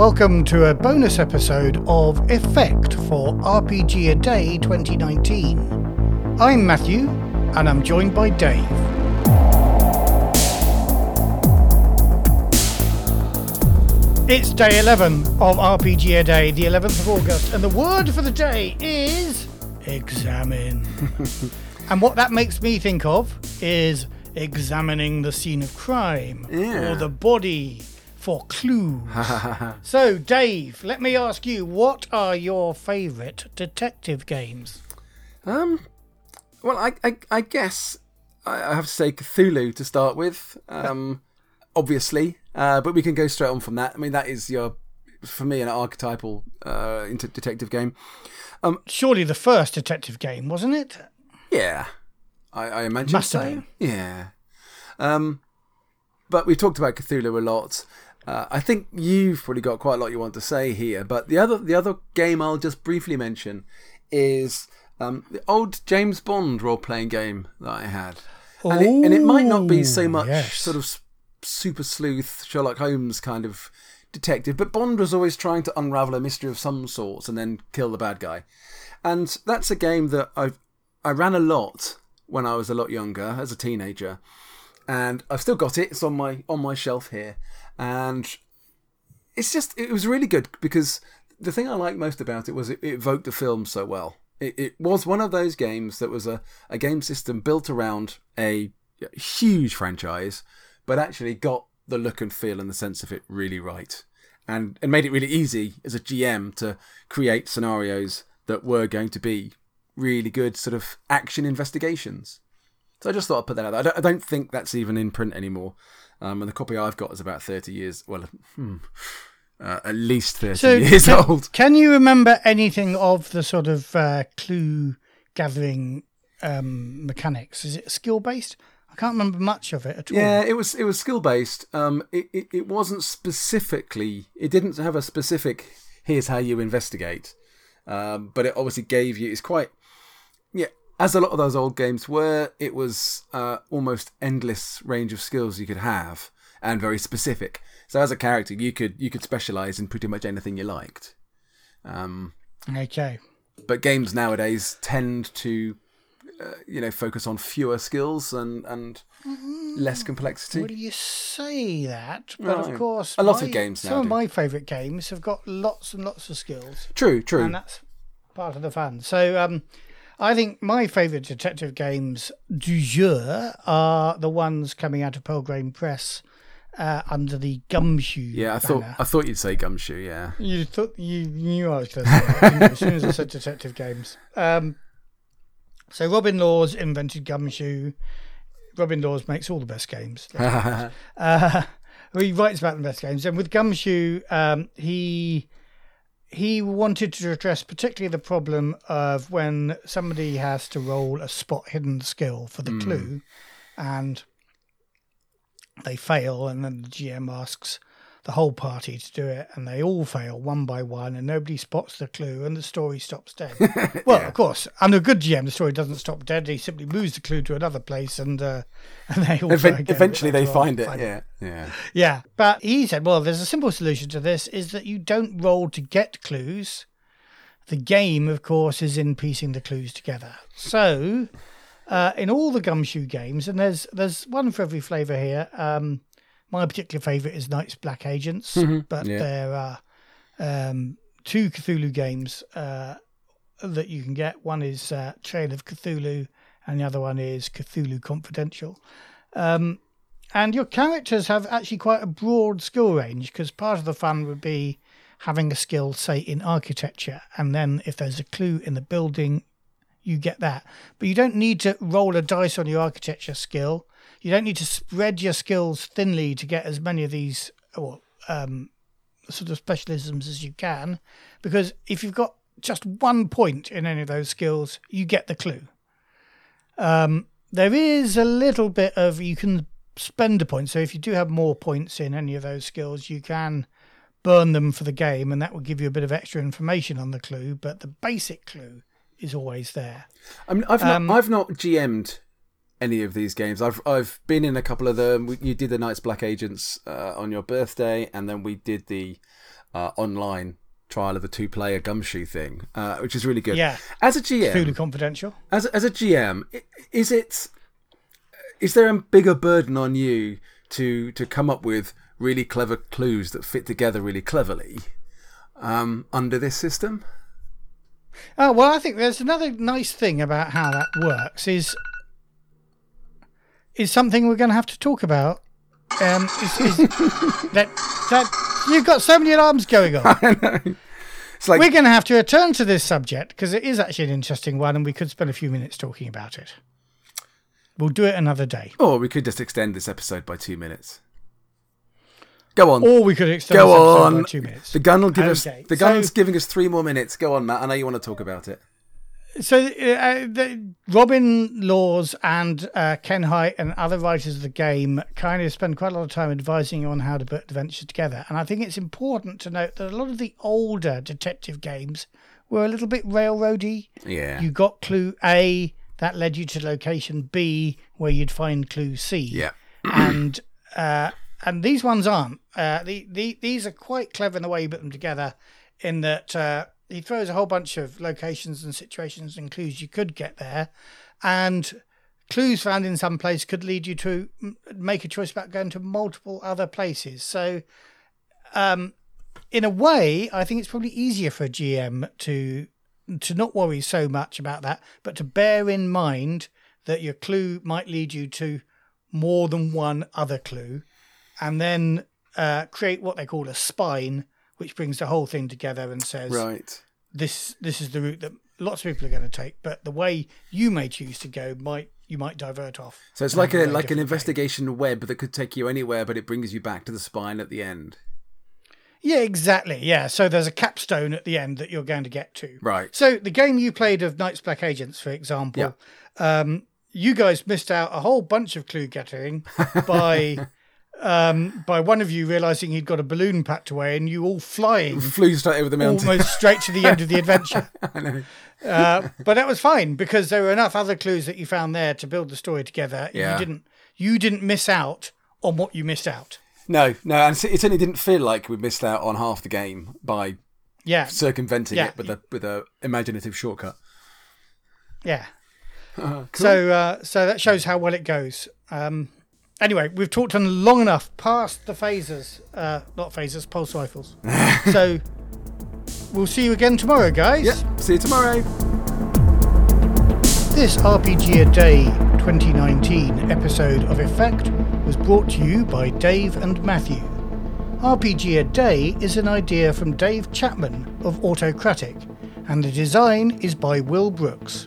Welcome to a bonus episode of Effect for RPG A Day 2019. I'm Matthew, and I'm joined by Dave. It's day 11 of RPG A Day, the 11th of August, and the word for the day is examine. and what that makes me think of is examining the scene of crime Yeah. or the body for clues. so, Dave, let me ask you, what are your favourite detective games? Um, well, I, I, I guess I have to say Cthulhu to start with. Um, obviously, uh, but we can go straight on from that. I mean, that is your, for me, an archetypal uh, detective game. Um, Surely the first detective game, wasn't it? Yeah, I, I imagine Must have been. Yeah. Um, but we've talked about Cthulhu a lot. Uh, I think you've probably got quite a lot you want to say here. But the other the other game I'll just briefly mention is um, the old James Bond role playing game that I had, and, it, and it might not be so much yes. sort of super sleuth Sherlock Holmes kind of detective, but Bond was always trying to unravel a mystery of some sorts and then kill the bad guy. And that's a game that I I ran a lot when I was a lot younger as a teenager, and I've still got it. It's on my on my shelf here, and it's just it was really good because the thing I liked most about it was it, it evoked the film so well. It, it was one of those games that was a, a game system built around a huge franchise, but actually got the look and feel and the sense of it really right, and and made it really easy as a GM to create scenarios that were going to be really good sort of action investigations. So I just thought I'd put that out there. I don't, I don't think that's even in print anymore. Um, and the copy I've got is about 30 years, well, hmm, uh, at least 30 years can, old. can you remember anything of the sort of uh, clue gathering um, mechanics? Is it skill based? I can't remember much of it at all. Yeah, it was it was skill based. Um, it, it it wasn't specifically. It didn't have a specific. Here's how you investigate. Um, but it obviously gave you. It's quite. Yeah, as a lot of those old games were, it was uh, almost endless range of skills you could have and very specific. So as a character, you could you could specialize in pretty much anything you liked. Um, Okay. but games nowadays tend to, uh, you know, focus on fewer skills and and less complexity. Well, you say that, but Right. of course, A lot my- of games Some of do. my favourite games have got lots and lots of skills, True, true. and that's part of the fun. So, um, I think my favourite detective games du jour are the ones coming out of Pelgrane Press uh, under the Gumshoe. Yeah, I thought banner. I thought you'd say gumshoe. Yeah, You thought you knew I was going to say that as soon as I said detective games. Um, so Robin Laws invented Gumshoe. Robin Laws makes all the best games. uh, he writes about the best games, and with Gumshoe, um, he he wanted to address particularly the problem of when somebody has to roll a spot hidden skill for the hmm. clue, and they fail, and then the GM asks the whole party to do it, and they all fail one by one, and nobody spots the clue, and the story stops dead. well, of course, under a good GM, the story doesn't stop dead. He simply moves the clue to another place, and uh, and they all try Even- again, eventually they find it. Yeah, yeah. yeah, but he said, well, there's a simple solution to this is that you don't roll to get clues. The game, of course, is in piecing the clues together. So, uh, in all the gumshoe games, and there's there's one for every flavour here. Um, my particular favourite is Night's Black Agents, but yeah. there are um, two Cthulhu games uh, that you can get. One is uh, Trail of Cthulhu, and the other one is Cthulhu Confidential. Um, and your characters have actually quite a broad skill range because part of the fun would be having a skill, say, in architecture, and then if there's a clue in the building, you get that. But you don't need to roll a dice on your architecture skill. You don't need to spread your skills thinly to get as many of these or um, sort of specialisms as you can, because if you've got just one point in any of those skills, you get the clue. Um, there is a little bit of you can spend a point. So if you do have more points in any of those skills, you can burn them for the game, and that will give you a bit of extra information on the clue. But the basic clue is always there. I mean, I've Um, not I've not GM'd any of these games. I've I've been in a couple of them. We- You did the Night's Black Agents uh, on your birthday, and then we did the uh, online trial of the two-player gumshoe thing, uh, which is really good. Yeah. As a GM, Cthulhu Confidential. as as a GM, is it is there a bigger burden on you to to come up with really clever clues that fit together really cleverly um, under this system? Oh well, I think there's another nice thing about how that works is is something we're going to have to talk about. Um, is, is that that you've got so many alarms going on. It's like We're going to have to return to this subject because it is actually an interesting one, and we could spend a few minutes talking about it. We'll do it another day, or we could just extend this episode by two minutes. Go on. or we could extend Go this episode on. by two minutes. The gun will give us. Okay, The so- gun's giving us three more minutes. Go on, Matt. I know you want to talk about it. So, uh, the, Robin Laws and uh, Ken Hite and other writers of the game kind of spend quite a lot of time advising you on how to put adventures together. And I think it's important to note that a lot of the older detective games were a little bit railroady. Yeah. You got clue A, that led you to location B, where you'd find clue C. yeah. and uh, and these ones aren't. Uh, the, the these are quite clever in the way you put them together, in that uh, he throws a whole bunch of locations and situations and clues you could get there, and clues found in some place could lead you to make a choice about going to multiple other places. So, um, in a way, I think it's probably easier for a GM to to not worry so much about that, but to bear in mind that your clue might lead you to more than one other clue, and then uh, create what they call a spine, which brings the whole thing together and says Right. this this is the route that lots of people are going to take, but the way you may choose to go might you might divert off. So it's like a like an investigation web that could take you anywhere, but it brings you back to the spine at the end. Yeah, exactly. Yeah, so there's a capstone at the end that you're going to get to. Right. So the game you played of Night's Black Agents, for example, um, you guys missed out a whole bunch of clue getting by um, by one of you realizing he'd got a balloon packed away and you all flying Flew straight over the mountain. almost straight to the end of the adventure. I know. Uh, but that was fine because there were enough other clues that you found there to build the story together. Yeah. You didn't you didn't miss out on what you missed out. No, no, and it certainly didn't feel like we missed out on half the game by Yeah, circumventing Yeah. it with a with a imaginative shortcut. yeah. cool. So uh, so that shows how well it goes. Um, anyway, we've talked on long enough past the phasers, uh, not phasers, pulse rifles. so we'll see you again tomorrow, guys. Yep. See you tomorrow. This RPG A Day 2019 episode of Effect was brought to you by Dave and Matthew. RPG A Day is an idea from Dave Chapman of Autocratik, and the design is by Will Brooks.